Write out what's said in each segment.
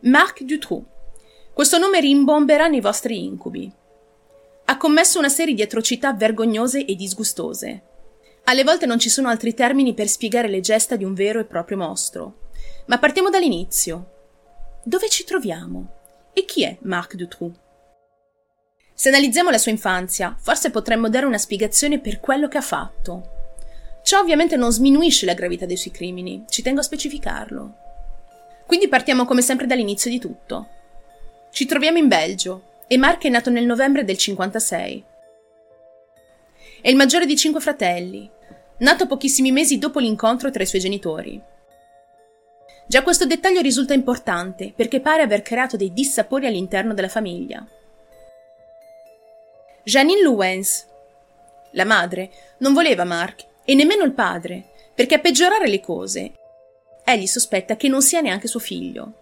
Marc Dutroux. Questo nome rimbomberà nei vostri incubi. Ha commesso una serie di atrocità vergognose e disgustose. Alle volte non ci sono altri termini per spiegare le gesta di un vero e proprio mostro. Ma partiamo dall'inizio. Dove ci troviamo? E chi è Marc Dutroux? Se analizziamo la sua infanzia, forse potremmo dare una spiegazione per quello che ha fatto. Ciò ovviamente non sminuisce la gravità dei suoi crimini, ci tengo a specificarlo. Quindi partiamo come sempre dall'inizio di tutto. Ci troviamo in Belgio e Mark è nato nel novembre del 56. È il maggiore di cinque fratelli, nato pochissimi mesi dopo l'incontro tra i suoi genitori. Già questo dettaglio risulta importante perché pare aver creato dei dissapori all'interno della famiglia. Janine Luwens, la madre, non voleva Mark e nemmeno il padre, perché a peggiorare le cose, egli sospetta che non sia neanche suo figlio.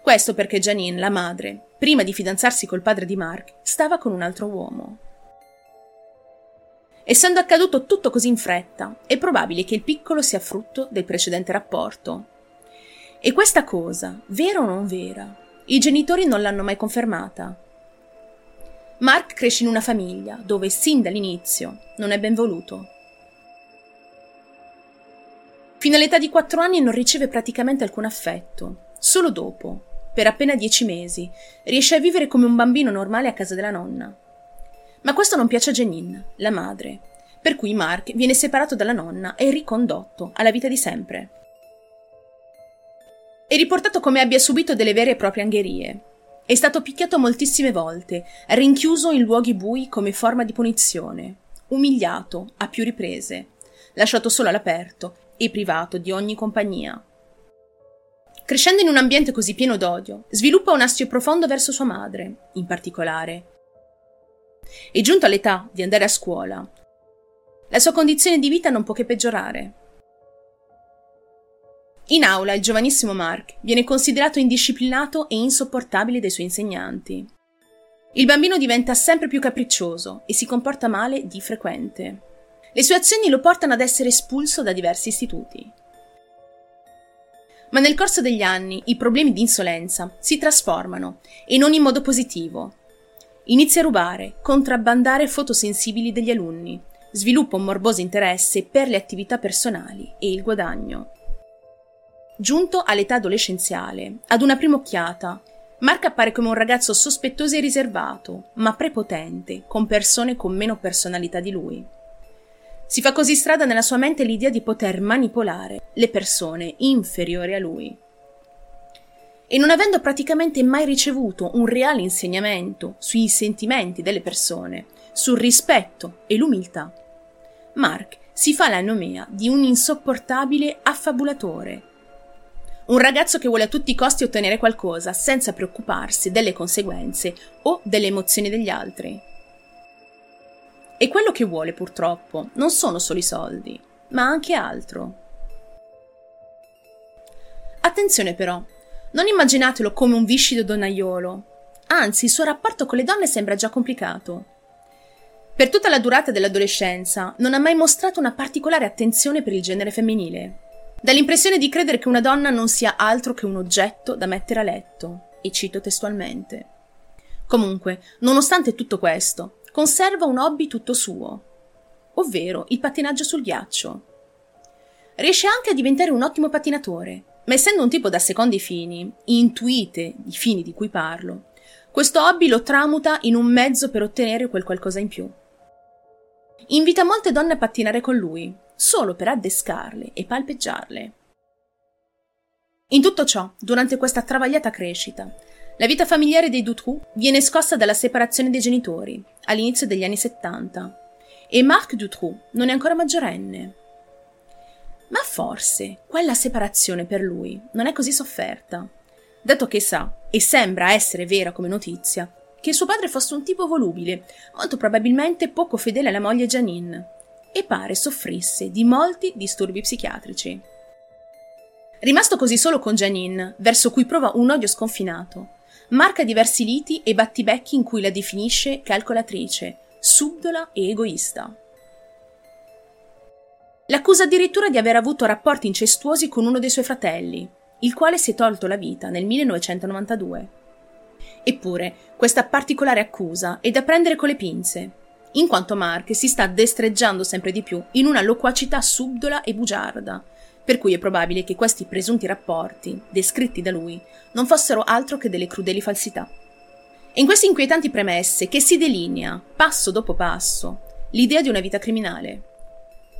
Questo perché Janine, la madre, prima di fidanzarsi col padre di Mark, stava con un altro uomo. Essendo accaduto tutto così in fretta, è probabile che il piccolo sia frutto del precedente rapporto. E questa cosa, vera o non vera, i genitori non l'hanno mai confermata. Mark cresce in una famiglia dove sin dall'inizio non è ben voluto. Fino all'età di quattro anni non riceve praticamente alcun affetto. Solo dopo, per appena dieci mesi, riesce a vivere come un bambino normale a casa della nonna. Ma questo non piace a Janine, la madre, per cui Mark viene separato dalla nonna e ricondotto alla vita di sempre. È riportato come abbia subito delle vere e proprie angherie. È stato picchiato moltissime volte, rinchiuso in luoghi bui come forma di punizione, umiliato a più riprese, lasciato solo all'aperto e privato di ogni compagnia. Crescendo in un ambiente così pieno d'odio, sviluppa un astio profondo verso sua madre, in particolare. E giunto all'età di andare a scuola, la sua condizione di vita non può che peggiorare. In aula il giovanissimo Mark viene considerato indisciplinato e insopportabile dai suoi insegnanti. Il bambino diventa sempre più capriccioso e si comporta male di frequente. Le sue azioni lo portano ad essere espulso da diversi istituti. Ma nel corso degli anni i problemi di insolenza si trasformano e non in modo positivo. Inizia a rubare, contrabbandare foto sensibili degli alunni, sviluppa un morboso interesse per le attività personali e il guadagno. Giunto all'età adolescenziale, ad una prima occhiata, Mark appare come un ragazzo sospettoso e riservato, ma prepotente, con persone con meno personalità di lui. Si fa così strada nella sua mente l'idea di poter manipolare le persone inferiori a lui. E non avendo praticamente mai ricevuto un reale insegnamento sui sentimenti delle persone, sul rispetto e l'umiltà, Mark si fa la nomea di un insopportabile affabulatore. Un ragazzo che vuole a tutti i costi ottenere qualcosa senza preoccuparsi delle conseguenze o delle emozioni degli altri. E quello che vuole, purtroppo, non sono solo i soldi, ma anche altro. Attenzione però, non immaginatelo come un viscido donnaiolo. Anzi, il suo rapporto con le donne sembra già complicato. Per tutta la durata dell'adolescenza non ha mai mostrato una particolare attenzione per il genere femminile. Dà l'impressione di credere che una donna non sia altro che un oggetto da mettere a letto, e cito testualmente. Comunque, nonostante tutto questo, conserva un hobby tutto suo, ovvero il pattinaggio sul ghiaccio. Riesce anche a diventare un ottimo pattinatore, ma essendo un tipo da secondi fini, intuite i fini di cui parlo, questo hobby lo tramuta in un mezzo per ottenere quel qualcosa in più. Invita molte donne a pattinare con lui, solo per addescarle e palpeggiarle. In tutto ciò, durante questa travagliata crescita, la vita familiare dei Dutroux viene scossa dalla separazione dei genitori, all'inizio degli anni 70, e Marc Dutroux non è ancora maggiorenne. Ma forse quella separazione per lui non è così sofferta, dato che sa, e sembra essere vera come notizia, che suo padre fosse un tipo volubile, molto probabilmente poco fedele alla moglie Janine, e pare soffrisse di molti disturbi psichiatrici. Rimasto così solo con Janine, verso cui prova un odio sconfinato, marca diversi liti e battibecchi in cui la definisce calcolatrice, subdola e egoista. L'accusa addirittura di aver avuto rapporti incestuosi con uno dei suoi fratelli, il quale si è tolto la vita nel 1992. Eppure, questa particolare accusa è da prendere con le pinze, in quanto Mark si sta destreggiando sempre di più in una loquacità subdola e bugiarda, per cui è probabile che questi presunti rapporti, descritti da lui, non fossero altro che delle crudeli falsità. È in queste inquietanti premesse che si delinea, passo dopo passo, l'idea di una vita criminale.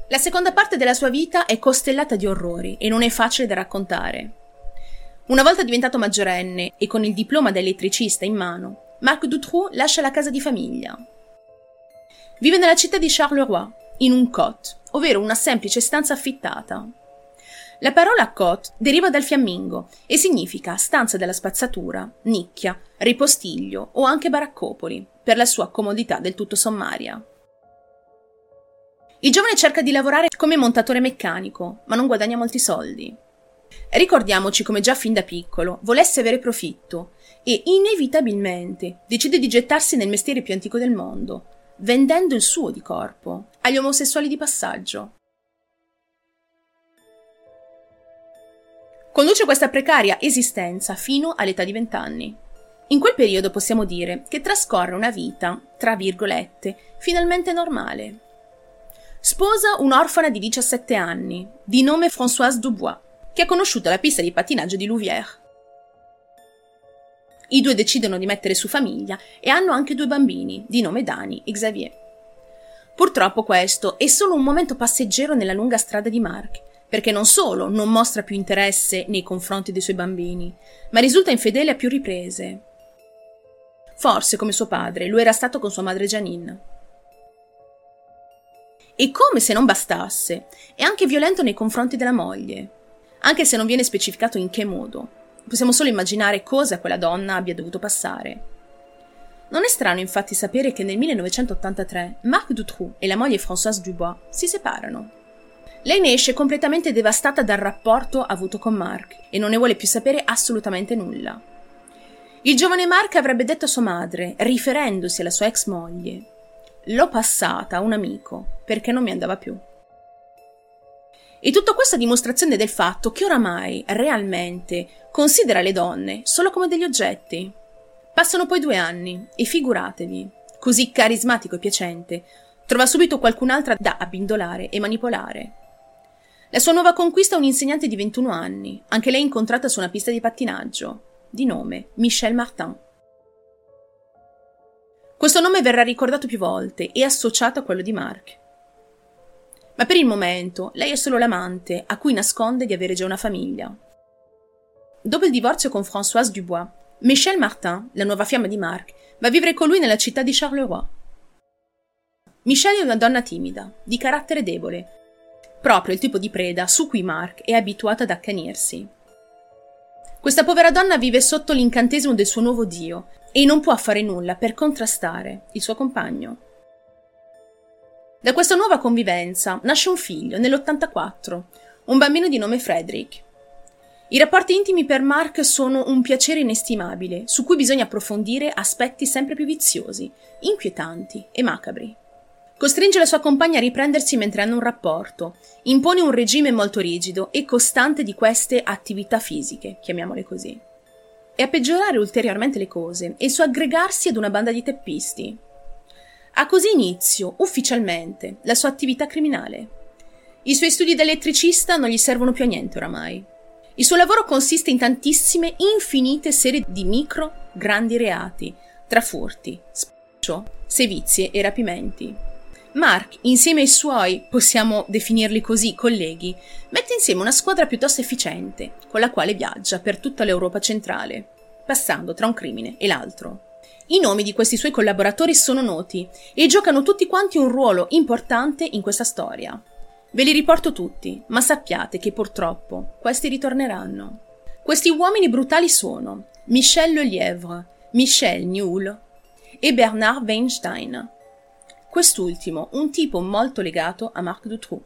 La seconda parte della sua vita è costellata di orrori e non è facile da raccontare. Una volta diventato maggiorenne e con il diploma da elettricista in mano, Marc Dutroux lascia la casa di famiglia. Vive nella città di Charleroi, in un cot, ovvero una semplice stanza affittata, la parola cot deriva dal fiammingo e significa stanza della spazzatura, nicchia, ripostiglio o anche baraccopoli, per la sua comodità del tutto sommaria. Il giovane cerca di lavorare come montatore meccanico, ma non guadagna molti soldi. Ricordiamoci come già fin da piccolo volesse avere profitto e inevitabilmente decide di gettarsi nel mestiere più antico del mondo, vendendo il suo di corpo agli omosessuali di passaggio. Conduce questa precaria esistenza fino all'età di vent'anni. In quel periodo possiamo dire che trascorre una vita, tra virgolette, finalmente normale. Sposa un'orfana di 17 anni, di nome Françoise Dubois, che ha conosciuto la pista di pattinaggio di Louvière. I due decidono di mettere su famiglia e hanno anche due bambini, di nome Dani e Xavier. Purtroppo questo è solo un momento passeggero nella lunga strada di Mark, perché non solo non mostra più interesse nei confronti dei suoi bambini, ma risulta infedele a più riprese. Forse, come suo padre, lo era stato con sua madre Janine. E come se non bastasse, è anche violento nei confronti della moglie, anche se non viene specificato in che modo. Possiamo solo immaginare cosa quella donna abbia dovuto passare. Non è strano infatti sapere che nel 1983 Marc Dutroux e la moglie Françoise Dubois si separano. Lei ne esce completamente devastata dal rapporto avuto con Mark e non ne vuole più sapere assolutamente nulla. Il giovane Mark avrebbe detto a sua madre, riferendosi alla sua ex moglie, L'ho passata a un amico perché non mi andava più. E tutto questo a dimostrazione del fatto che oramai, realmente, considera le donne solo come degli oggetti. Passano poi due anni e figuratevi, così carismatico e piacente, trova subito qualcun'altra da abbindolare e manipolare. La sua nuova conquista è un insegnante di 21 anni, anche lei incontrata su una pista di pattinaggio, di nome Michel Martin. Questo nome verrà ricordato più volte e associato a quello di Marc. Ma per il momento lei è solo l'amante a cui nasconde di avere già una famiglia. Dopo il divorzio con Françoise Dubois, Michel Martin, la nuova fiamma di Marc, va a vivere con lui nella città di Charleroi. Michelle è una donna timida, di carattere debole, proprio il tipo di preda su cui Mark è abituato ad accanirsi. Questa povera donna vive sotto l'incantesimo del suo nuovo dio e non può fare nulla per contrastare il suo compagno. Da questa nuova convivenza nasce un figlio nell'84, un bambino di nome Frederick. I rapporti intimi per Mark sono un piacere inestimabile, su cui bisogna approfondire aspetti sempre più viziosi, inquietanti e macabri. Costringe la sua compagna a riprendersi mentre hanno un rapporto, impone un regime molto rigido e costante di queste attività fisiche, chiamiamole così. E a peggiorare ulteriormente le cose è il suo aggregarsi ad una banda di teppisti. Ha così inizio, ufficialmente, la sua attività criminale. I suoi studi da elettricista non gli servono più a niente oramai. Il suo lavoro consiste in tantissime, infinite serie di micro, grandi reati, tra furti, spaccio, sevizie e rapimenti. Mark, insieme ai suoi, possiamo definirli così, colleghi, mette insieme una squadra piuttosto efficiente, con la quale viaggia per tutta l'Europa centrale, passando tra un crimine e l'altro. I nomi di questi suoi collaboratori sono noti e giocano tutti quanti un ruolo importante in questa storia. Ve li riporto tutti, ma sappiate che purtroppo questi ritorneranno. Questi uomini brutali sono Michel Lelièvre, Michel Newell e Bernard Weinstein, quest'ultimo un tipo molto legato a Marc Dutroux.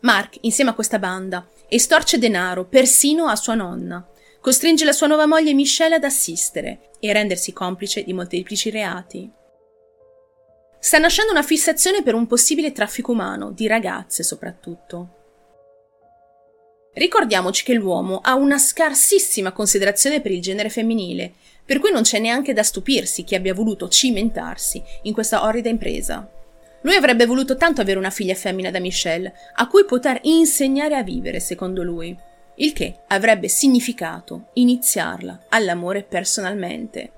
Mark, insieme a questa banda, estorce denaro persino a sua nonna, costringe la sua nuova moglie Michelle ad assistere e a rendersi complice di molteplici reati. Sta nascendo una fissazione per un possibile traffico umano, di ragazze soprattutto. Ricordiamoci che l'uomo ha una scarsissima considerazione per il genere femminile, per cui non c'è neanche da stupirsi che abbia voluto cimentarsi in questa orrida impresa. Lui avrebbe voluto tanto avere una figlia femmina da Michelle, a cui poter insegnare a vivere, secondo lui, il che avrebbe significato iniziarla all'amore personalmente.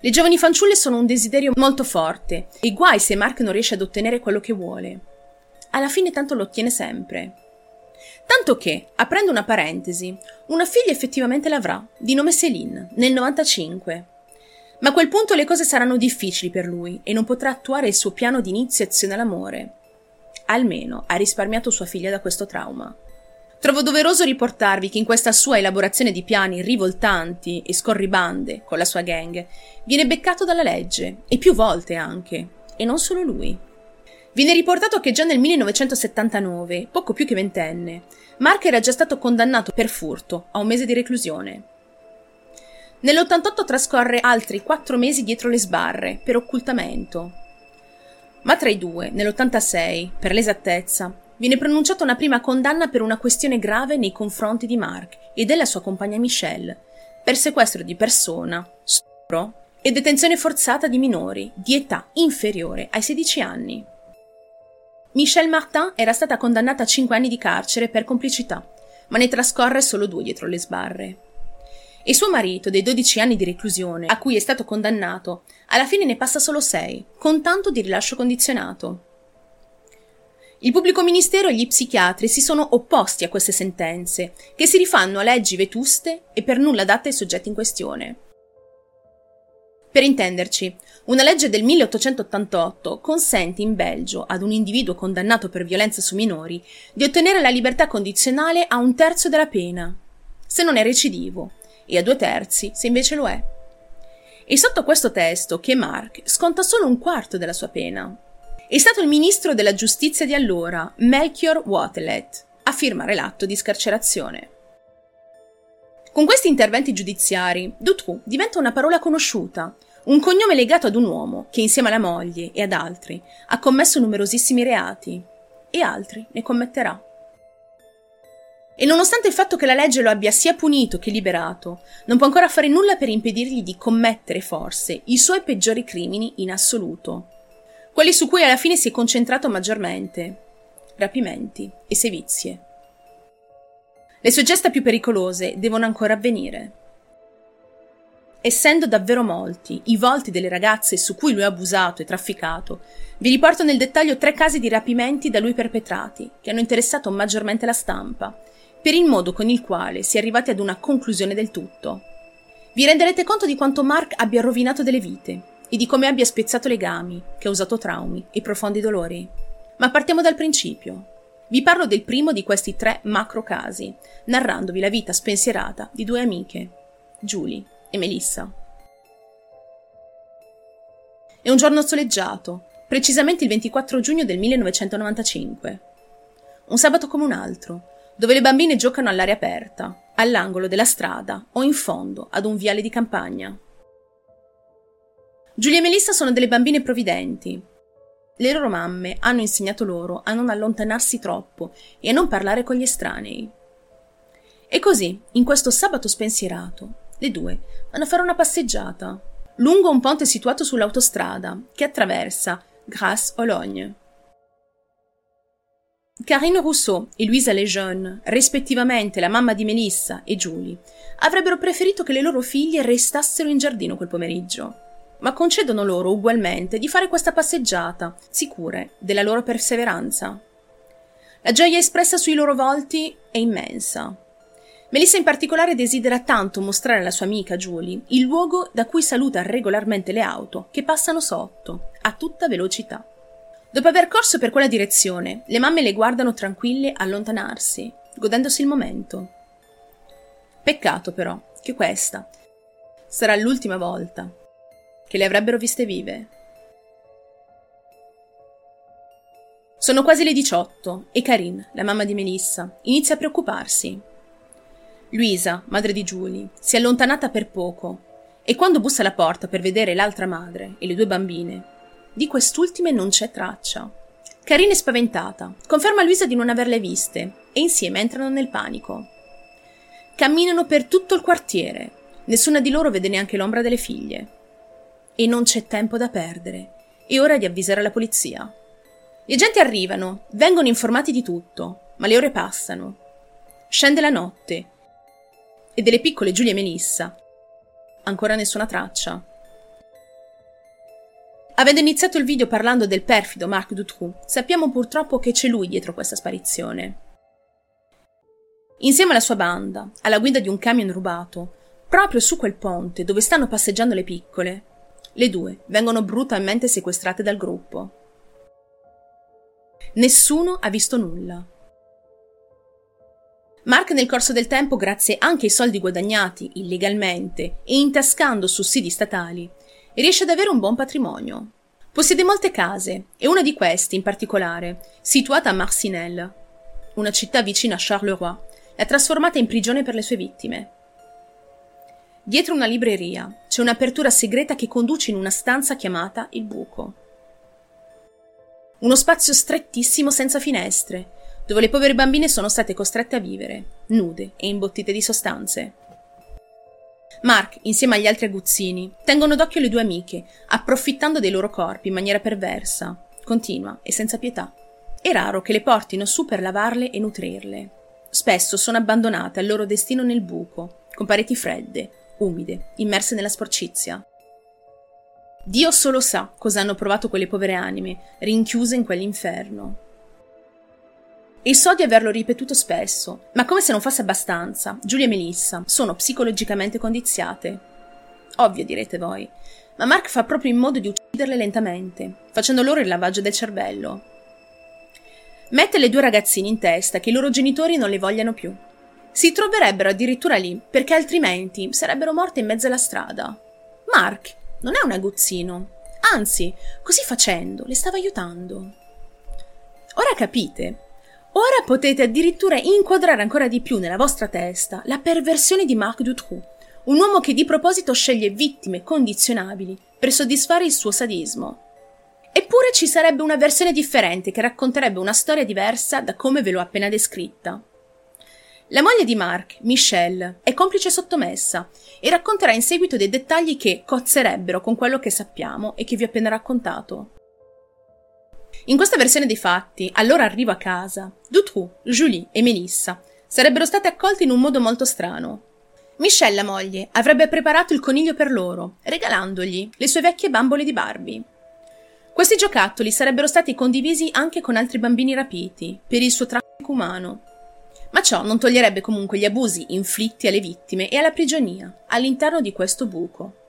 Le giovani fanciulle sono un desiderio molto forte, e guai se Mark non riesce ad ottenere quello che vuole. Alla fine tanto lo ottiene sempre. Tanto che, aprendo una parentesi, una figlia effettivamente l'avrà, di nome Céline, nel 95. Ma a quel punto le cose saranno difficili per lui e non potrà attuare il suo piano di iniziazione all'amore. Almeno ha risparmiato sua figlia da questo trauma. Trovo doveroso riportarvi che in questa sua elaborazione di piani rivoltanti e scorribande con la sua gang viene beccato dalla legge, e più volte anche, e non solo lui. Viene riportato che già nel 1979, poco più che ventenne, Mark era già stato condannato per furto a un mese di reclusione. Nell'88 trascorre altri quattro mesi dietro le sbarre per occultamento. Ma tra i due, nell'86, per l'esattezza, viene pronunciata una prima condanna per una questione grave nei confronti di Mark e della sua compagna Michelle, per sequestro di persona, stupro e detenzione forzata di minori di età inferiore ai 16 anni. Michelle Martin era stata condannata a 5 anni di carcere per complicità, ma ne trascorre solo due dietro le sbarre e suo marito, dei 12 anni di reclusione a cui è stato condannato, alla fine ne passa solo 6, con tanto di rilascio condizionato. Il pubblico ministero e gli psichiatri si sono opposti a queste sentenze, che si rifanno a leggi vetuste e per nulla adatte ai soggetti in questione. Per intenderci, una legge del 1888 consente in Belgio ad un individuo condannato per violenza su minori di ottenere la libertà condizionale a un terzo della pena, se non è recidivo, e a due terzi se invece lo è. E sotto questo testo che Mark sconta solo un quarto della sua pena. È stato il ministro della giustizia di allora, Melchior Watelet, a firmare l'atto di scarcerazione. Con questi interventi giudiziari, Dutroux diventa una parola conosciuta, un cognome legato ad un uomo che insieme alla moglie e ad altri ha commesso numerosissimi reati e altri ne commetterà. E nonostante il fatto che la legge lo abbia sia punito che liberato, non può ancora fare nulla per impedirgli di commettere forse i suoi peggiori crimini in assoluto. Quelli su cui alla fine si è concentrato maggiormente. Rapimenti e sevizie. Le sue gesta più pericolose devono ancora avvenire. Essendo davvero molti i volti delle ragazze su cui lui ha abusato e trafficato, vi riporto nel dettaglio tre casi di rapimenti da lui perpetrati, che hanno interessato maggiormente la stampa per il modo con il quale si è arrivati ad una conclusione del tutto. Vi renderete conto di quanto Mark abbia rovinato delle vite e di come abbia spezzato legami, causato traumi e profondi dolori. Ma partiamo dal principio. Vi parlo del primo di questi tre macro casi, narrandovi la vita spensierata di due amiche, Julie e Melissa. È un giorno soleggiato, precisamente il 24 giugno del 1995. Un sabato come un altro, dove le bambine giocano all'aria aperta, all'angolo della strada o in fondo ad un viale di campagna. Giulia e Melissa sono delle bambine provvidenti. Le loro mamme hanno insegnato loro a non allontanarsi troppo e a non parlare con gli estranei. E così, in questo sabato spensierato, le due vanno a fare una passeggiata lungo un ponte situato sull'autostrada che attraversa Grasse-Ologne. Karine Rousseau e Louisa Lejeune, rispettivamente la mamma di Melissa e Julie, avrebbero preferito che le loro figlie restassero in giardino quel pomeriggio, ma concedono loro ugualmente di fare questa passeggiata, sicure della loro perseveranza. La gioia espressa sui loro volti è immensa. Melissa in particolare desidera tanto mostrare alla sua amica Julie il luogo da cui saluta regolarmente le auto che passano sotto, a tutta velocità. Dopo aver corso per quella direzione, le mamme le guardano tranquille allontanarsi, godendosi il momento. Peccato però che questa sarà l'ultima volta che le avrebbero viste vive. Sono quasi le 18 e Karine, la mamma di Melissa, inizia a preoccuparsi. Luisa, madre di Julie, si è allontanata per poco e quando bussa alla porta per vedere l'altra madre e le due bambine, di quest'ultime non c'è traccia. Karina è spaventata. Conferma a Luisa di non averle viste e insieme entrano nel panico. Camminano per tutto il quartiere. Nessuna di loro vede neanche l'ombra delle figlie. E non c'è tempo da perdere. È ora di avvisare la polizia. Gli agenti arrivano, vengono informati di tutto, ma le ore passano. Scende la notte. E delle piccole Giulia Melissa. Ancora nessuna traccia. Avendo iniziato il video parlando del perfido Marc Dutroux, sappiamo purtroppo che c'è lui dietro questa sparizione. Insieme alla sua banda, alla guida di un camion rubato, proprio su quel ponte dove stanno passeggiando le piccole, le due vengono brutalmente sequestrate dal gruppo. Nessuno ha visto nulla. Mark nel corso del tempo, grazie anche ai soldi guadagnati illegalmente e intascando sussidi statali, riesce ad avere un buon patrimonio. Possiede molte case e una di queste, in particolare, situata a Marcinelle, una città vicina a Charleroi, l'ha trasformata in prigione per le sue vittime. Dietro una libreria c'è un'apertura segreta che conduce in una stanza chiamata il buco. Uno spazio strettissimo senza finestre, dove le povere bambine sono state costrette a vivere, nude e imbottite di sostanze. Mark, insieme agli altri aguzzini, tengono d'occhio le due amiche, approfittando dei loro corpi in maniera perversa, continua e senza pietà. È raro che le portino su per lavarle e nutrirle. Spesso sono abbandonate al loro destino nel buco, con pareti fredde, umide, immerse nella sporcizia. Dio solo sa cosa hanno provato quelle povere anime, rinchiuse in quell'inferno. E so di averlo ripetuto spesso, ma come se non fosse abbastanza, Giulia e Melissa sono psicologicamente condiziate. Ovvio, direte voi, ma Mark fa proprio in modo di ucciderle lentamente, facendo loro il lavaggio del cervello. Mette le due ragazzine in testa che i loro genitori non le vogliano più. Si troverebbero addirittura lì, perché altrimenti sarebbero morte in mezzo alla strada. Mark non è un aguzzino, anzi, così facendo, le stava aiutando. Ora capite Ora potete addirittura inquadrare ancora di più nella vostra testa la perversione di Marc Dutroux, un uomo che di proposito sceglie vittime condizionabili per soddisfare il suo sadismo. Eppure ci sarebbe una versione differente che racconterebbe una storia diversa da come ve l'ho appena descritta. La moglie di Mark, Michelle, è complice sottomessa e racconterà in seguito dei dettagli che cozzerebbero con quello che sappiamo e che vi ho appena raccontato. In questa versione dei fatti, allora arrivo a casa, Dutroux, Julie e Melissa sarebbero state accolte in un modo molto strano. Michelle, la moglie, avrebbe preparato il coniglio per loro, regalandogli le sue vecchie bambole di Barbie. Questi giocattoli sarebbero stati condivisi anche con altri bambini rapiti, per il suo traffico umano. Ma ciò non toglierebbe comunque gli abusi inflitti alle vittime e alla prigionia, all'interno di questo buco.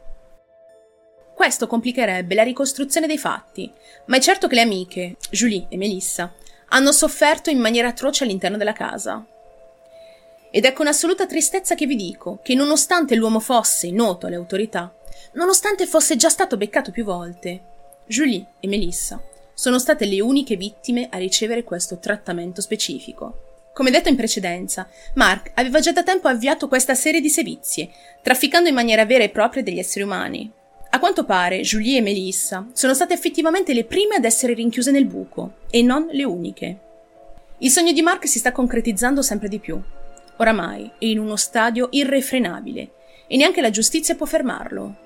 Questo complicherebbe la ricostruzione dei fatti, ma è certo che le amiche, Julie e Melissa, hanno sofferto in maniera atroce all'interno della casa. Ed è con assoluta tristezza che vi dico che nonostante l'uomo fosse noto alle autorità, nonostante fosse già stato beccato più volte, Julie e Melissa sono state le uniche vittime a ricevere questo trattamento specifico. Come detto in precedenza, Mark aveva già da tempo avviato questa serie di sevizie, trafficando in maniera vera e propria degli esseri umani, a quanto pare, Julie e Melissa sono state effettivamente le prime ad essere rinchiuse nel buco, e non le uniche. Il sogno di Mark si sta concretizzando sempre di più. Oramai è in uno stadio irrefrenabile, e neanche la giustizia può fermarlo.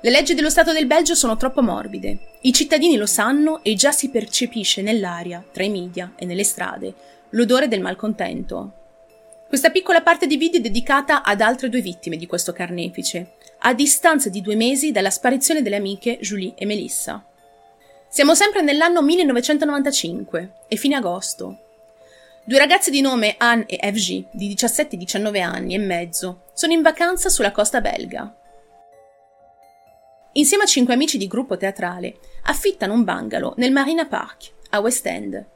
Le leggi dello Stato del Belgio sono troppo morbide. I cittadini lo sanno e già si percepisce nell'aria, tra i media e nelle strade, l'odore del malcontento. Questa piccola parte di video è dedicata ad altre due vittime di questo carnefice, a distanza di due mesi dalla sparizione delle amiche Julie e Melissa. Siamo sempre nell'anno 1995 e fine agosto. Due ragazze di nome Anne e FG, di 17 e 19 anni e mezzo, sono in vacanza sulla costa belga. Insieme a cinque amici di gruppo teatrale, affittano un bungalow nel Marina Park, a West End.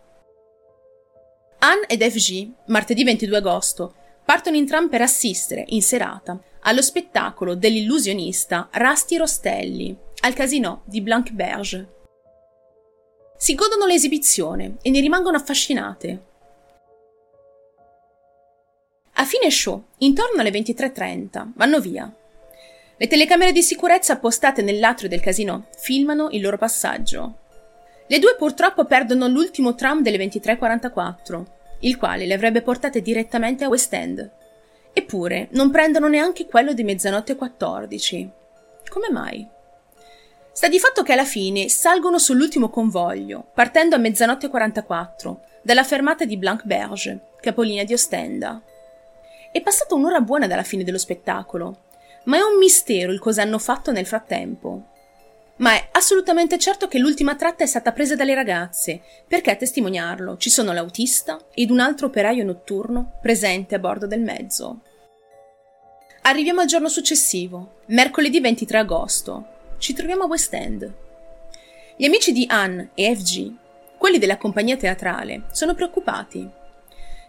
Anne ed FG, martedì 22 agosto, partono in tram per assistere, in serata, allo spettacolo dell'illusionista Rasti Rostelli al casino di Blanqueberge. Si godono l'esibizione e ne rimangono affascinate. A fine show, intorno alle 23.30, vanno via. Le telecamere di sicurezza postate nell'atrio del casino filmano il loro passaggio. Le due purtroppo perdono l'ultimo tram delle 23.44 il quale le avrebbe portate direttamente a West End. Eppure non prendono neanche quello di mezzanotte 14. Come mai? Sta di fatto che alla fine salgono sull'ultimo convoglio, partendo a mezzanotte 44, dalla fermata di Blanc-Berge, capolinea di Ostenda. È passata un'ora buona dalla fine dello spettacolo, ma è un mistero il cosa hanno fatto nel frattempo. Ma è assolutamente certo che l'ultima tratta è stata presa dalle ragazze, perché a testimoniarlo ci sono l'autista ed un altro operaio notturno presente a bordo del mezzo. Arriviamo al giorno successivo, mercoledì 23 agosto. Ci troviamo a West End. Gli amici di Anne e FG, quelli della compagnia teatrale, sono preoccupati.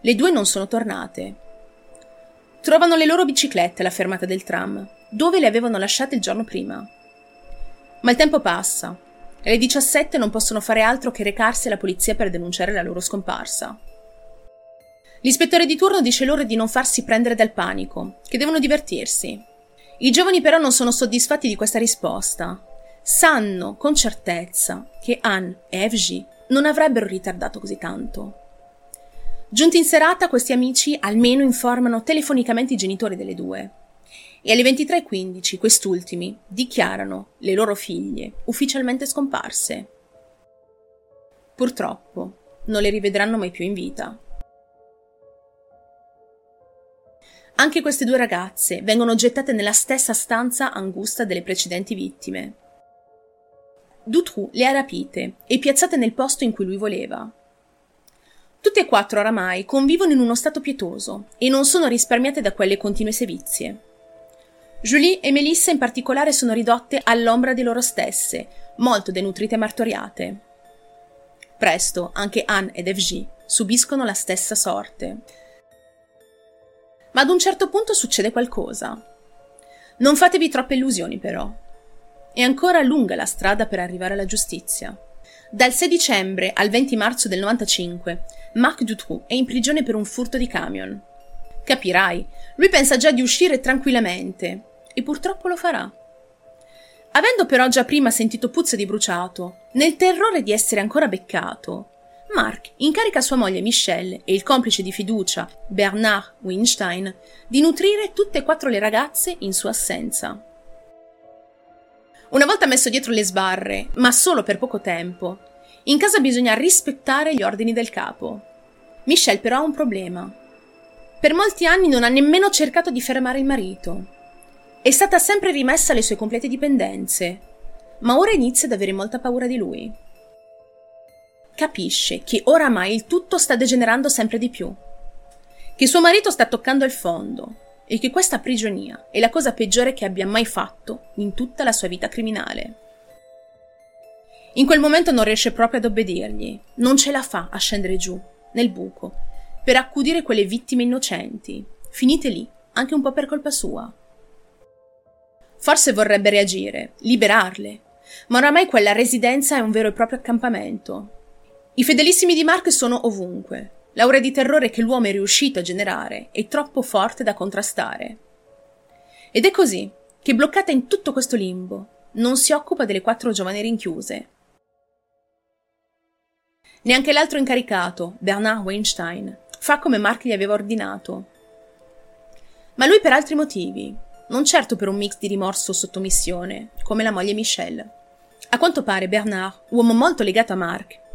Le due non sono tornate Trovano le loro biciclette alla fermata del tram, dove le avevano lasciate il giorno prima. Ma il tempo passa alle 17 non possono fare altro che recarsi alla polizia per denunciare la loro scomparsa. L'ispettore di turno dice loro di non farsi prendere dal panico, che devono divertirsi. I giovani però non sono soddisfatti di questa risposta. Sanno con certezza che Anne e FG non avrebbero ritardato così tanto. Giunti in serata, questi amici almeno informano telefonicamente i genitori delle due. E alle 23.15 quest'ultimi dichiarano le loro figlie ufficialmente scomparse. Purtroppo non le rivedranno mai più in vita. Anche queste due ragazze vengono gettate nella stessa stanza angusta delle precedenti vittime. Dutroux le ha rapite e piazzate nel posto in cui lui voleva. Tutte e quattro oramai convivono in uno stato pietoso e non sono risparmiate da quelle continue sevizie. Julie e Melissa in particolare sono ridotte all'ombra di loro stesse, molto denutrite e martoriate. Presto anche Anne ed Evgy subiscono la stessa sorte. Ma ad un certo punto succede qualcosa. Non fatevi troppe illusioni, però. È ancora lunga la strada per arrivare alla giustizia. Dal 6 dicembre al 20 marzo del 95, Marc Dutroux è in prigione per un furto di camion. Capirai, lui pensa già di uscire tranquillamente, e purtroppo lo farà. Avendo però già prima sentito puzza di bruciato, nel terrore di essere ancora beccato, Mark incarica sua moglie Michelle e il complice di fiducia, Bernard Winstein, di nutrire tutte e quattro le ragazze in sua assenza. Una volta messo dietro le sbarre, ma solo per poco tempo, in casa bisogna rispettare gli ordini del capo. Michelle però ha un problema. Per molti anni non ha nemmeno cercato di fermare il marito. È stata sempre rimessa alle sue complete dipendenze, ma ora inizia ad avere molta paura di lui. Capisce che oramai il tutto sta degenerando sempre di più, che suo marito sta toccando il fondo e che questa prigionia è la cosa peggiore che abbia mai fatto in tutta la sua vita criminale. In quel momento non riesce proprio ad obbedirgli, non ce la fa a scendere giù, nel buco, per accudire quelle vittime innocenti, finite lì, anche un po' per colpa sua. Forse vorrebbe reagire, liberarle, ma oramai quella residenza è un vero e proprio accampamento. I fedelissimi di Mark sono ovunque, L'aura di terrore che l'uomo è riuscito a generare è troppo forte da contrastare. Ed è così che, bloccata in tutto questo limbo, non si occupa delle quattro giovani rinchiuse. Neanche l'altro incaricato, Bernard Weinstein, fa come Mark gli aveva ordinato. Ma lui per altri motivi, non certo per un mix di rimorso o sottomissione, come la moglie Michelle. A quanto pare Bernard, uomo molto legato a Mark,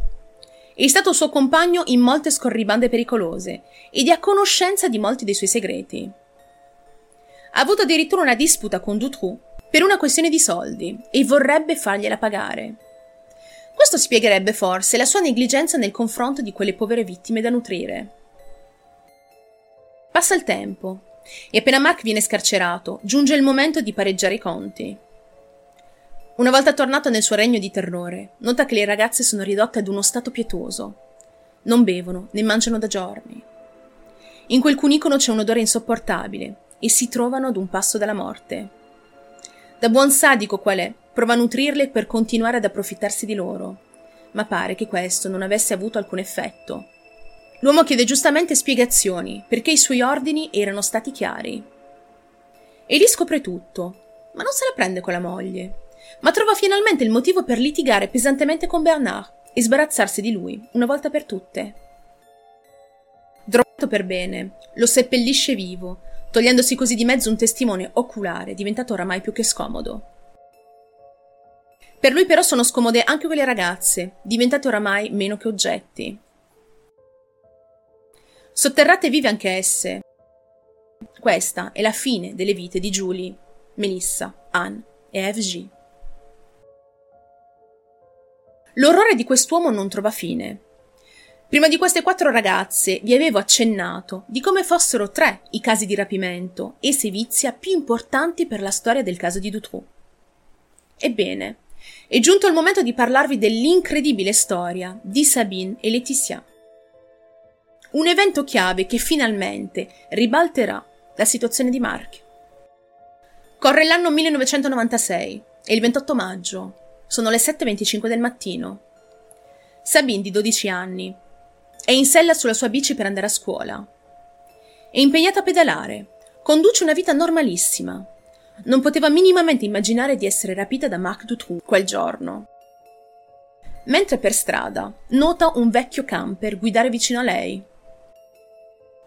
è stato suo compagno in molte scorribande pericolose ed è a conoscenza di molti dei suoi segreti. Ha avuto addirittura una disputa con Dutroux per una questione di soldi e vorrebbe fargliela pagare. Questo spiegherebbe forse la sua negligenza nel confronto di quelle povere vittime da nutrire. Passa il tempo e appena Mark viene scarcerato, giunge il momento di pareggiare i conti. Una volta tornato nel suo regno di terrore, nota che le ragazze sono ridotte ad uno stato pietoso. Non bevono né mangiano da giorni. In quel cunicolo c'è un odore insopportabile e si trovano ad un passo dalla morte. Da buon sadico qual è, prova a nutrirle per continuare ad approfittarsi di loro, ma pare che questo non avesse avuto alcun effetto. L'uomo chiede giustamente spiegazioni perché i suoi ordini erano stati chiari. E lì scopre tutto, ma non se la prende con la moglie ma trova finalmente il motivo per litigare pesantemente con Bernard e sbarazzarsi di lui una volta per tutte. Drogato per bene, lo seppellisce vivo, togliendosi così di mezzo un testimone oculare diventato oramai più che scomodo. Per lui però sono scomode anche quelle ragazze, diventate oramai meno che oggetti. Sotterrate vive anche esse. Questa è la fine delle vite di Julie, Melissa, Anne e FG. L'orrore di quest'uomo non trova fine. Prima di queste quattro ragazze vi avevo accennato di come fossero tre i casi di rapimento e sevizia più importanti per la storia del caso di Dutroux. Ebbene, è giunto il momento di parlarvi dell'incredibile storia di Sabine e Laetitia. Un evento chiave che finalmente ribalterà la situazione di Mark. Corre l'anno 1996 e il 28 maggio. Sono le 7.25 del mattino. Sabine, di 12 anni, è in sella sulla sua bici per andare a scuola. È impegnata a pedalare. Conduce una vita normalissima. Non poteva minimamente immaginare di essere rapita da Marc Dutroux quel giorno. Mentre per strada nota un vecchio camper guidare vicino a lei.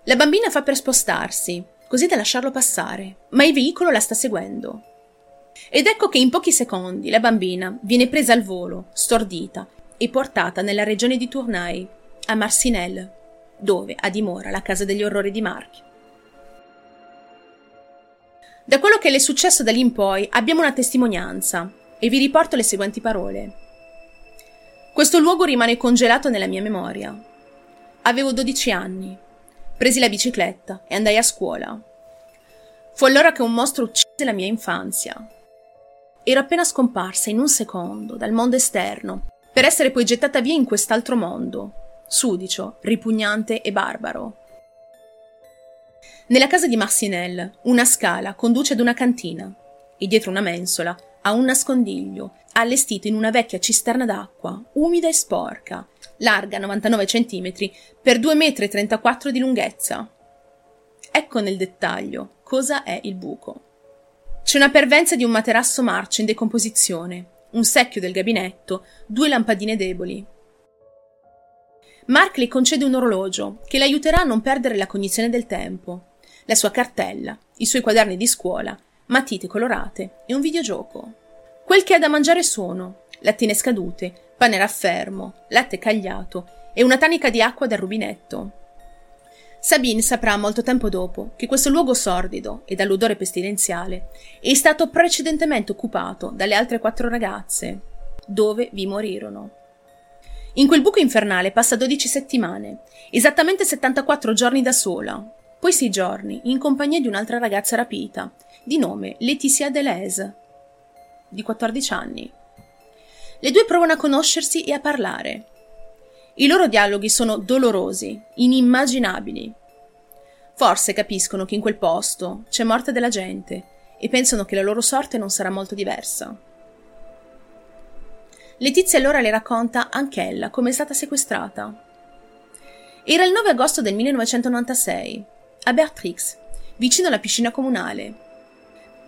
La bambina fa per spostarsi, così da lasciarlo passare, ma il veicolo la sta seguendo. Ed ecco che in pochi secondi la bambina viene presa al volo, stordita, e portata nella regione di Tournai, a Marcinelle, dove ha dimora la casa degli orrori di Mark. Da quello che le è successo da lì in poi abbiamo una testimonianza e vi riporto le seguenti parole. Questo luogo rimane congelato nella mia memoria. Avevo 12 anni. Presi la bicicletta e andai a scuola. Fu allora che un mostro uccise la mia infanzia. Ero appena scomparsa in un secondo dal mondo esterno, per essere poi gettata via in quest'altro mondo, sudicio, ripugnante e barbaro. Nella casa di Marcinelle, una scala conduce ad una cantina e dietro una mensola ha un nascondiglio allestito in una vecchia cisterna d'acqua, umida e sporca, larga 99 cm per 2,34 m di lunghezza. Ecco nel dettaglio cosa è il buco. C'è una pervenza di un materasso marcio in decomposizione, un secchio del gabinetto, due lampadine deboli. Mark le concede un orologio che l'aiuterà a non perdere la cognizione del tempo la sua cartella, i suoi quaderni di scuola, matite colorate e un videogioco. Quel che ha da mangiare sono lattine scadute, pane raffermo, latte cagliato e una tanica di acqua dal rubinetto. Sabine saprà molto tempo dopo che questo luogo sordido e dall'odore pestilenziale è stato precedentemente occupato dalle altre quattro ragazze, dove vi morirono. In quel buco infernale passa 12 settimane, esattamente 74 giorni da sola, poi sei giorni in compagnia di un'altra ragazza rapita, di nome Laetitia Deleuze, di 14 anni. Le due provano a conoscersi e a parlare. I loro dialoghi sono dolorosi, inimmaginabili. Forse capiscono che in quel posto c'è morte della gente e pensano che la loro sorte non sarà molto diversa. Letizia allora le racconta anch'ella come è stata sequestrata. Era il 9 agosto del 1996 a Beatrix, vicino alla piscina comunale.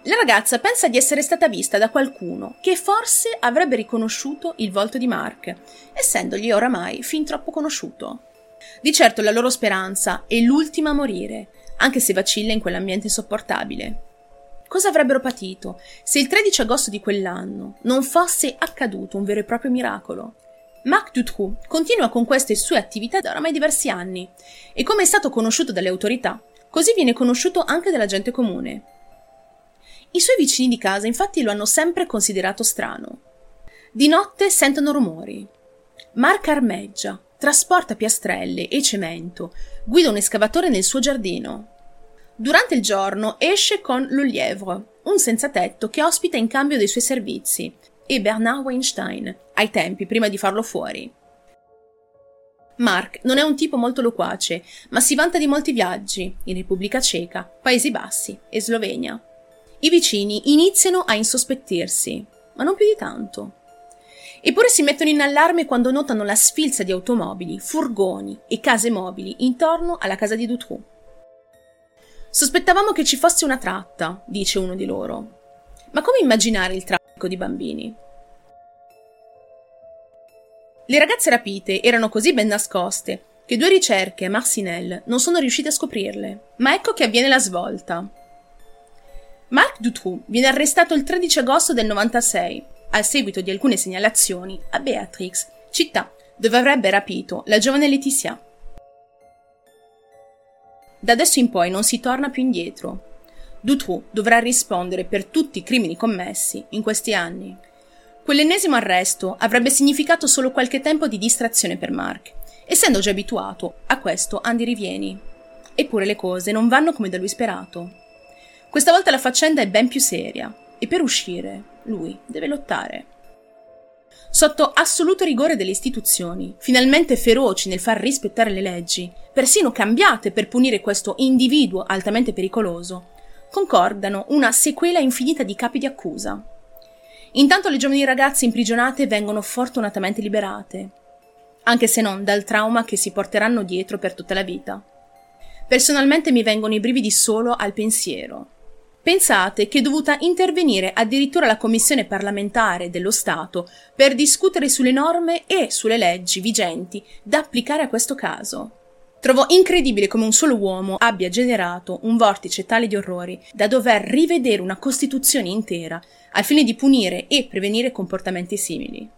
La ragazza pensa di essere stata vista da qualcuno che forse avrebbe riconosciuto il volto di Mark, essendogli oramai fin troppo conosciuto. Di certo la loro speranza è l'ultima a morire, anche se vacilla in quell'ambiente insopportabile. Cosa avrebbero patito se il 13 agosto di quell'anno non fosse accaduto un vero e proprio miracolo? Marc Dutroux continua con queste sue attività da oramai diversi anni e come è stato conosciuto dalle autorità, così viene conosciuto anche dalla gente comune. I suoi vicini di casa infatti lo hanno sempre considerato strano. Di notte sentono rumori. Marc armeggia, trasporta piastrelle e cemento, guida un escavatore nel suo giardino. Durante il giorno esce con Le Lièvre, un senza tetto che ospita in cambio dei suoi servizi, e Bernard Weinstein, ai tempi prima di farlo fuori. Mark non è un tipo molto loquace, ma si vanta di molti viaggi in Repubblica Ceca, Paesi Bassi e Slovenia. I vicini iniziano a insospettirsi, ma non più di tanto. Eppure si mettono in allarme quando notano la sfilza di automobili, furgoni e case mobili intorno alla casa di Dutroux. Sospettavamo che ci fosse una tratta, dice uno di loro. Ma come immaginare il traffico di bambini? Le ragazze rapite erano così ben nascoste che due ricerche, Marcinelle, non sono riuscite a scoprirle. Ma ecco che avviene la svolta. Marc Dutroux viene arrestato il 13 agosto del 96, a seguito di alcune segnalazioni a Beatrix, città dove avrebbe rapito la giovane Laetitia. Da adesso in poi non si torna più indietro. Dutroux dovrà rispondere per tutti i crimini commessi in questi anni. Quell'ennesimo arresto avrebbe significato solo qualche tempo di distrazione per Mark, essendo già abituato a questo Andy Rivieni. Eppure le cose non vanno come da lui sperato. Questa volta la faccenda è ben più seria e per uscire lui deve lottare. Sotto assoluto rigore delle istituzioni, finalmente feroci nel far rispettare le leggi, persino cambiate per punire questo individuo altamente pericoloso, concordano una sequela infinita di capi di accusa. Intanto le giovani ragazze imprigionate vengono fortunatamente liberate, anche se non dal trauma che si porteranno dietro per tutta la vita. Personalmente mi vengono i brividi solo al pensiero. Pensate che è dovuta intervenire addirittura la Commissione parlamentare dello Stato per discutere sulle norme e sulle leggi vigenti da applicare a questo caso. Trovo incredibile come un solo uomo abbia generato un vortice tale di orrori da dover rivedere una Costituzione intera al fine di punire e prevenire comportamenti simili.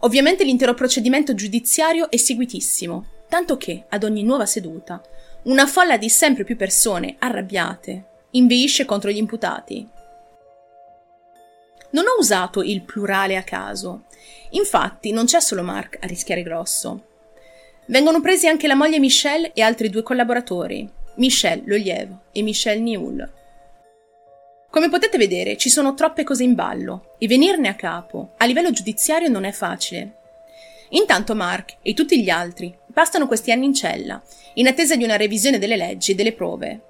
Ovviamente l'intero procedimento giudiziario è seguitissimo, tanto che, ad ogni nuova seduta, una folla di sempre più persone arrabbiate inveisce contro gli imputati. Non ho usato il plurale a caso. Infatti non c'è solo Mark a rischiare grosso. Vengono presi anche la moglie Michelle e altri due collaboratori, Michel Loliev e Michel Nioul. Come potete vedere, ci sono troppe cose in ballo e venirne a capo a livello giudiziario non è facile. Intanto Mark e tutti gli altri passano questi anni in cella, in attesa di una revisione delle leggi e delle prove.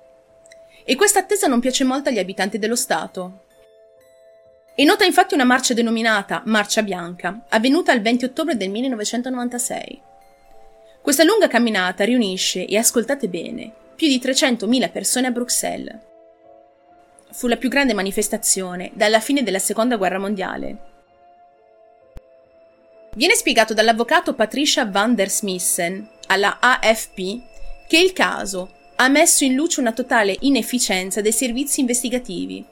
E questa attesa non piace molto agli abitanti dello Stato. È nota infatti una marcia denominata Marcia Bianca, avvenuta il 20 ottobre del 1996. Questa lunga camminata riunisce, e ascoltate bene, più di 300.000 persone a Bruxelles. Fu la più grande manifestazione dalla fine della Seconda Guerra Mondiale. Viene spiegato dall'avvocato Patricia van der Smissen alla AFP che il caso ha messo in luce una totale inefficienza dei servizi investigativi.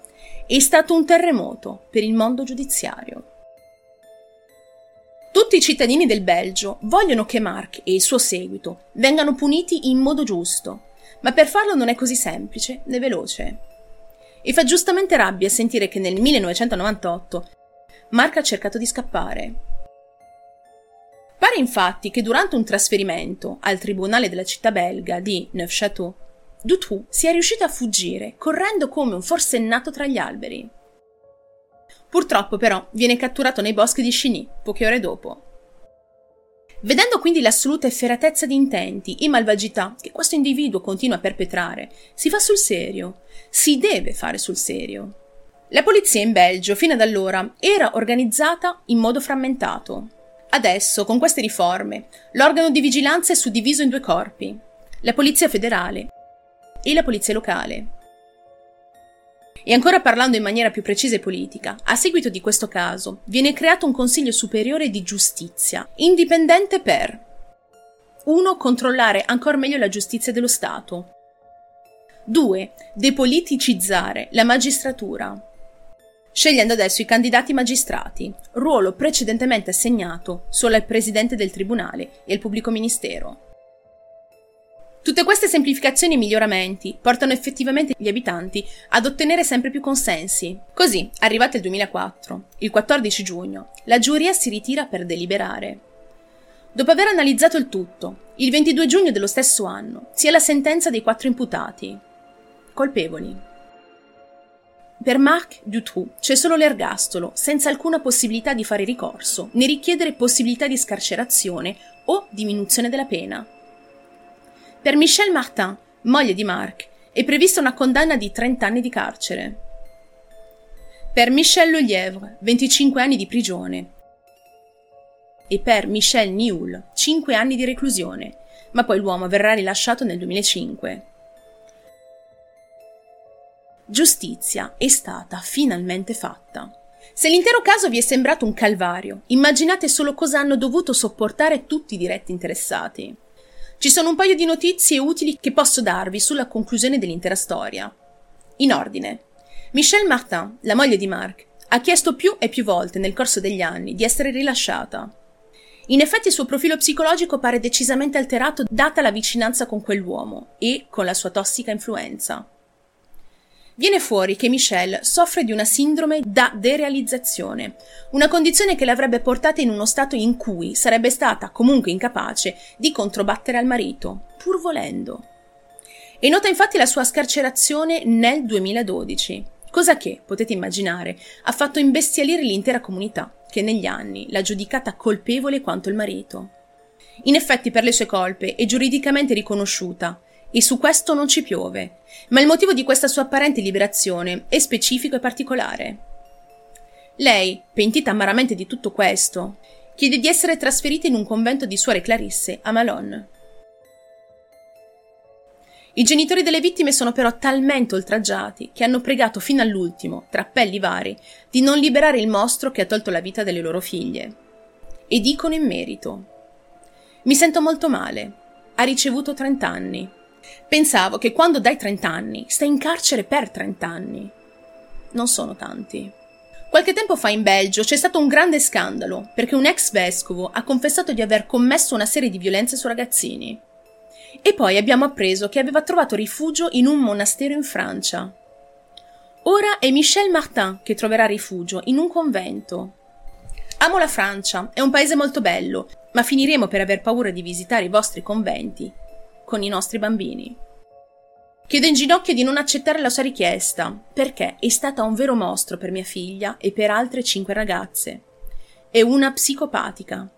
È stato un terremoto per il mondo giudiziario. Tutti i cittadini del Belgio vogliono che Mark e il suo seguito vengano puniti in modo giusto, ma per farlo non è così semplice né veloce. E fa giustamente rabbia sentire che nel 1998 Mark ha cercato di scappare. Pare infatti che durante un trasferimento al tribunale della città belga di Neufchâteau, Dutroux sia riuscito a fuggire, correndo come un forsennato tra gli alberi. Purtroppo però viene catturato nei boschi di Chigny poche ore dopo. Vedendo quindi l'assoluta efferatezza di intenti e malvagità che questo individuo continua a perpetrare, si fa sul serio. Si deve fare sul serio. La polizia in Belgio, fino ad allora, era organizzata in modo frammentato. Adesso, con queste riforme, l'organo di vigilanza è suddiviso in due corpi. La Polizia federale e la Polizia locale. E ancora parlando in maniera più precisa e politica, a seguito di questo caso viene creato un Consiglio Superiore di Giustizia, indipendente per 1. Controllare ancora meglio la giustizia dello Stato. 2. Depoliticizzare la magistratura. Scegliendo adesso i candidati magistrati, ruolo precedentemente assegnato solo al Presidente del Tribunale e al Pubblico Ministero. Tutte queste semplificazioni e miglioramenti portano effettivamente gli abitanti ad ottenere sempre più consensi. Così, arrivato il 2004, il 14 giugno, la giuria si ritira per deliberare. Dopo aver analizzato il tutto, il 22 giugno dello stesso anno, si ha la sentenza dei quattro imputati. Colpevoli. Per Marc Dutroux c'è solo l'ergastolo, senza alcuna possibilità di fare ricorso, né richiedere possibilità di scarcerazione o diminuzione della pena. Per Michelle Martin, moglie di Marc, è prevista una condanna di 30 anni di carcere. Per Michel Lelièvre, 25 anni di prigione. E per Michel Nioul, 5 anni di reclusione, ma poi l'uomo verrà rilasciato nel 2005. Giustizia è stata finalmente fatta. Se l'intero caso vi è sembrato un calvario, immaginate solo cosa hanno dovuto sopportare tutti i diretti interessati. Ci sono un paio di notizie utili che posso darvi sulla conclusione dell'intera storia. In ordine. Michelle Martin, la moglie di Mark, ha chiesto più e più volte nel corso degli anni di essere rilasciata. In effetti il suo profilo psicologico pare decisamente alterato data la vicinanza con quell'uomo e con la sua tossica influenza. Viene fuori che Michelle soffre di una sindrome da derealizzazione, una condizione che l'avrebbe portata in uno stato in cui sarebbe stata comunque incapace di controbattere al marito, pur volendo. E nota infatti la sua scarcerazione nel 2012, cosa che, potete immaginare, ha fatto imbestialire l'intera comunità, che negli anni l'ha giudicata colpevole quanto il marito. In effetti per le sue colpe è giuridicamente riconosciuta, e su questo non ci piove, ma il motivo di questa sua apparente liberazione è specifico e particolare. Lei, pentita amaramente di tutto questo, chiede di essere trasferita in un convento di suore Clarisse a Malone. I genitori delle vittime sono però talmente oltraggiati che hanno pregato fino all'ultimo, tra appelli vari, di non liberare il mostro che ha tolto la vita delle loro figlie. E dicono in merito. Mi sento molto male. Ha ricevuto 30 anni. Pensavo che quando dai 30 anni stai in carcere per 30 anni. Non sono tanti. Qualche tempo fa in Belgio c'è stato un grande scandalo perché un ex vescovo ha confessato di aver commesso una serie di violenze su ragazzini. E poi abbiamo appreso che aveva trovato rifugio in un monastero in Francia. Ora è Michel Martin che troverà rifugio in un convento. Amo la Francia, è un paese molto bello, ma finiremo per aver paura di visitare i vostri conventi con i nostri bambini. Chiedo in ginocchio di non accettare la sua richiesta, perché è stata un vero mostro per mia figlia e per altre cinque ragazze. È una psicopatica.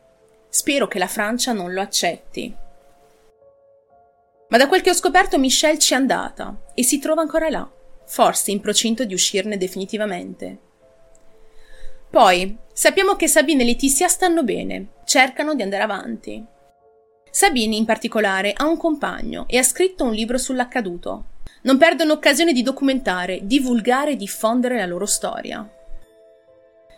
Spero che la Francia non lo accetti. Ma da quel che ho scoperto Michelle ci è andata e si trova ancora là, forse in procinto di uscirne definitivamente. Poi, sappiamo che Sabine e Letizia stanno bene, cercano di andare avanti. Sabine, in particolare, ha un compagno e ha scritto un libro sull'accaduto. Non perdono occasione di documentare, divulgare e diffondere la loro storia.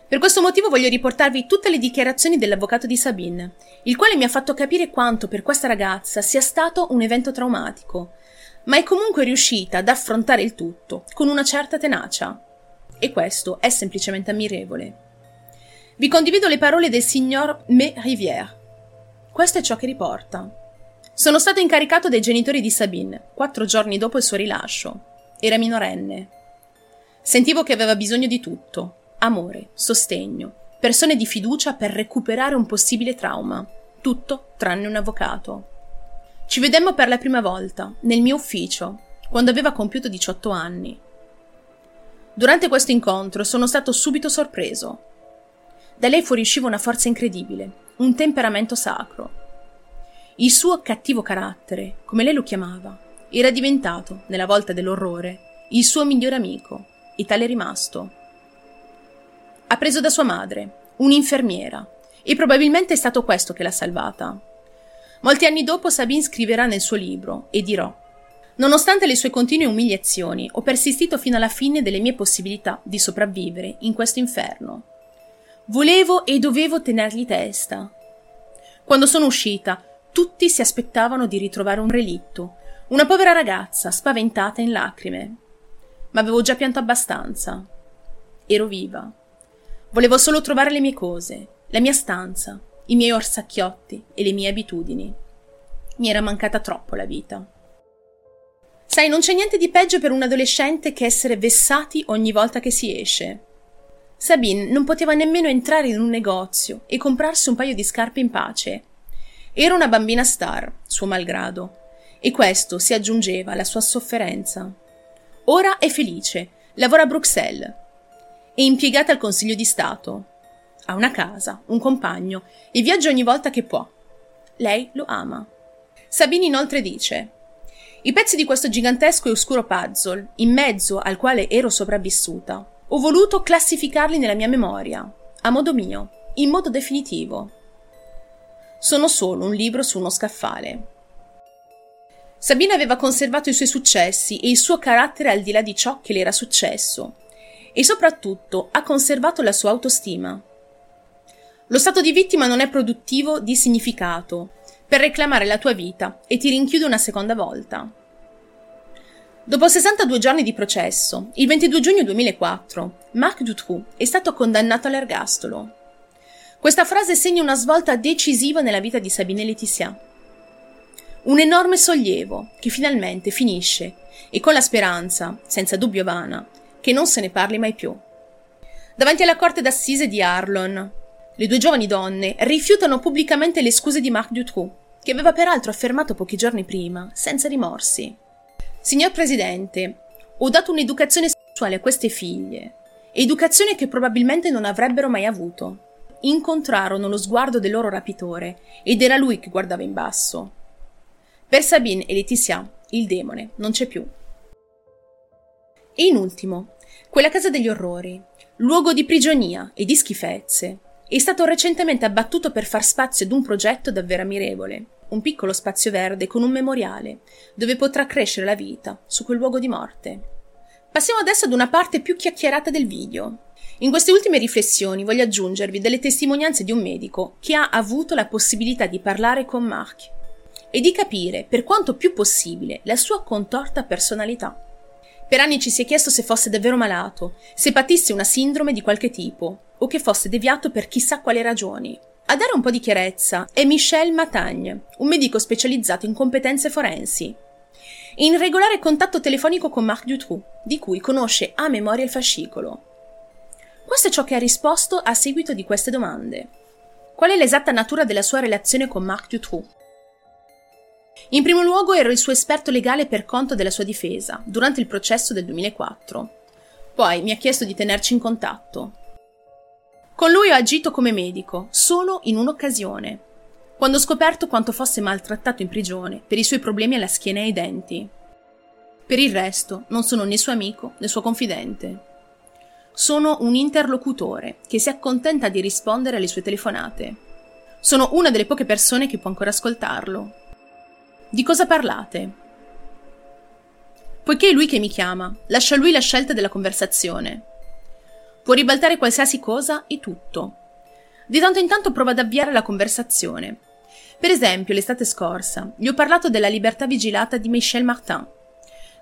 Per questo motivo voglio riportarvi tutte le dichiarazioni dell'avvocato di Sabine, il quale mi ha fatto capire quanto per questa ragazza sia stato un evento traumatico, ma è comunque riuscita ad affrontare il tutto con una certa tenacia. E questo è semplicemente ammirevole. Vi condivido le parole del signor Me Rivière, questo è ciò che riporta. Sono stato incaricato dai genitori di Sabine, quattro giorni dopo il suo rilascio. Era minorenne. Sentivo che aveva bisogno di tutto. Amore, sostegno, persone di fiducia per recuperare un possibile trauma. Tutto tranne un avvocato. Ci vedemmo per la prima volta, nel mio ufficio, quando aveva compiuto 18 anni. Durante questo incontro sono stato subito sorpreso. Da lei fuoriusciva una forza incredibile, un temperamento sacro. Il suo cattivo carattere, come lei lo chiamava, era diventato, nella volta dell'orrore, il suo migliore amico, e tale è rimasto. Ha preso da sua madre, un'infermiera, e probabilmente è stato questo che l'ha salvata. Molti anni dopo Sabine scriverà nel suo libro e dirò Nonostante le sue continue umiliazioni, ho persistito fino alla fine delle mie possibilità di sopravvivere in questo inferno. Volevo e dovevo tenergli testa. Quando sono uscita, tutti si aspettavano di ritrovare un relitto, una povera ragazza spaventata in lacrime. Ma avevo già pianto abbastanza. Ero viva. Volevo solo trovare le mie cose, la mia stanza, i miei orsacchiotti e le mie abitudini. Mi era mancata troppo la vita. Sai, non c'è niente di peggio per un adolescente che essere vessati ogni volta che si esce. Sabine non poteva nemmeno entrare in un negozio e comprarsi un paio di scarpe in pace. Era una bambina star, suo malgrado, e questo si aggiungeva alla sua sofferenza. Ora è felice, lavora a Bruxelles. È impiegata al Consiglio di Stato. Ha una casa, un compagno e viaggia ogni volta che può. Lei lo ama. Sabine inoltre dice i pezzi di questo gigantesco e oscuro puzzle, in mezzo al quale ero sopravvissuta, ho voluto classificarli nella mia memoria, a modo mio, in modo definitivo. Sono solo un libro su uno scaffale. Sabina aveva conservato i suoi successi e il suo carattere al di là di ciò che le era successo, e soprattutto ha conservato la sua autostima. Lo stato di vittima non è produttivo di significato, per reclamare la tua vita e ti rinchiude una seconda volta. Dopo 62 giorni di processo, il 22 giugno 2004, Marc Dutroux è stato condannato all'ergastolo. Questa frase segna una svolta decisiva nella vita di Sabine Laetitia. Un enorme sollievo che finalmente finisce e con la speranza, senza dubbio vana, che non se ne parli mai più. Davanti alla corte d'assise di Arlon, le due giovani donne rifiutano pubblicamente le scuse di Marc Dutroux, che aveva peraltro affermato pochi giorni prima, senza rimorsi. Signor Presidente, ho dato un'educazione sessuale a queste figlie, educazione che probabilmente non avrebbero mai avuto incontrarono lo sguardo del loro rapitore ed era lui che guardava in basso. Per Sabine e Laetitia il demone non c'è più. E in ultimo, quella casa degli orrori, luogo di prigionia e di schifezze, è stato recentemente abbattuto per far spazio ad un progetto davvero ammirevole, un piccolo spazio verde con un memoriale, dove potrà crescere la vita su quel luogo di morte. Passiamo adesso ad una parte più chiacchierata del video, in queste ultime riflessioni voglio aggiungervi delle testimonianze di un medico che ha avuto la possibilità di parlare con Mark e di capire, per quanto più possibile, la sua contorta personalità. Per anni ci si è chiesto se fosse davvero malato, se patisse una sindrome di qualche tipo, o che fosse deviato per chissà quali ragioni. A dare un po' di chiarezza è Michel Matagne, un medico specializzato in competenze forensi. In regolare contatto telefonico con Marc Dutroux, di cui conosce a memoria il fascicolo. Questo è ciò che ha risposto a seguito di queste domande. Qual è l'esatta natura della sua relazione con Marc Dutroux? In primo luogo ero il suo esperto legale per conto della sua difesa, durante il processo del 2004. Poi mi ha chiesto di tenerci in contatto. Con lui ho agito come medico, solo in un'occasione, quando ho scoperto quanto fosse maltrattato in prigione per i suoi problemi alla schiena e ai denti. Per il resto non sono né suo amico né suo confidente. Sono un interlocutore che si accontenta di rispondere alle sue telefonate. Sono una delle poche persone che può ancora ascoltarlo. Di cosa parlate? Poiché è lui che mi chiama, lascia a lui la scelta della conversazione. Può ribaltare qualsiasi cosa e tutto. Di tanto in tanto prova ad avviare la conversazione. Per esempio, l'estate scorsa gli ho parlato della libertà vigilata di Michel Martin.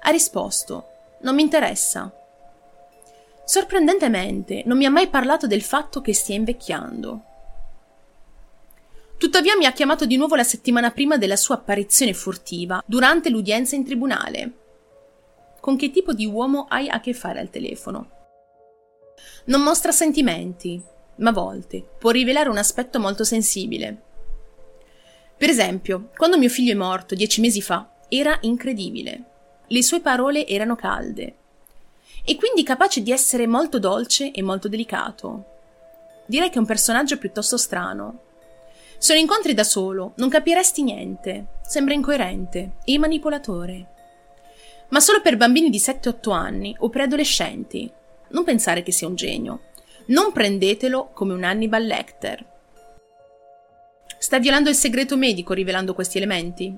Ha risposto: Non mi interessa. Sorprendentemente, non mi ha mai parlato del fatto che stia invecchiando. Tuttavia mi ha chiamato di nuovo la settimana prima della sua apparizione furtiva, durante l'udienza in tribunale. Con che tipo di uomo hai a che fare al telefono? Non mostra sentimenti, ma a volte può rivelare un aspetto molto sensibile. Per esempio, quando mio figlio è morto dieci mesi fa, era incredibile. Le sue parole erano calde, e quindi capace di essere molto dolce e molto delicato. Direi che è un personaggio piuttosto strano. Se lo incontri da solo, non capiresti niente, sembra incoerente e manipolatore. Ma solo per bambini di 7-8 anni o preadolescenti. Non pensare che sia un genio. Non prendetelo come un Hannibal Lecter. Sta violando il segreto medico rivelando questi elementi?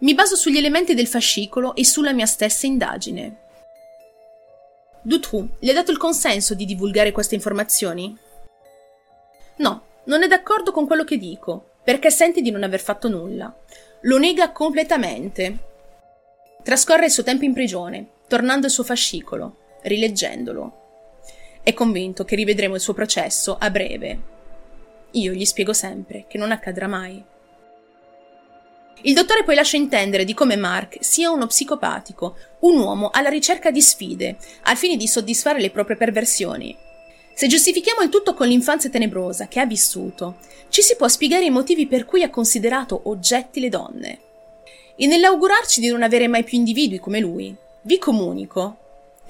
Mi baso sugli elementi del fascicolo e sulla mia stessa indagine. Dutroux le ha dato il consenso di divulgare queste informazioni? No, non è d'accordo con quello che dico, perché sente di non aver fatto nulla. Lo nega completamente. Trascorre il suo tempo in prigione, tornando al suo fascicolo, rileggendolo. È convinto che rivedremo il suo processo a breve. Io gli spiego sempre che non accadrà mai. Il dottore poi lascia intendere di come Mark sia uno psicopatico, un uomo alla ricerca di sfide, al fine di soddisfare le proprie perversioni. Se giustifichiamo il tutto con l'infanzia tenebrosa che ha vissuto, ci si può spiegare i motivi per cui ha considerato oggetti le donne. E nell'augurarci di non avere mai più individui come lui, vi comunico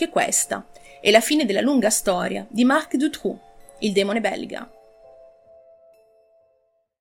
che questa è la fine della lunga storia di Marc Dutroux, il demone belga.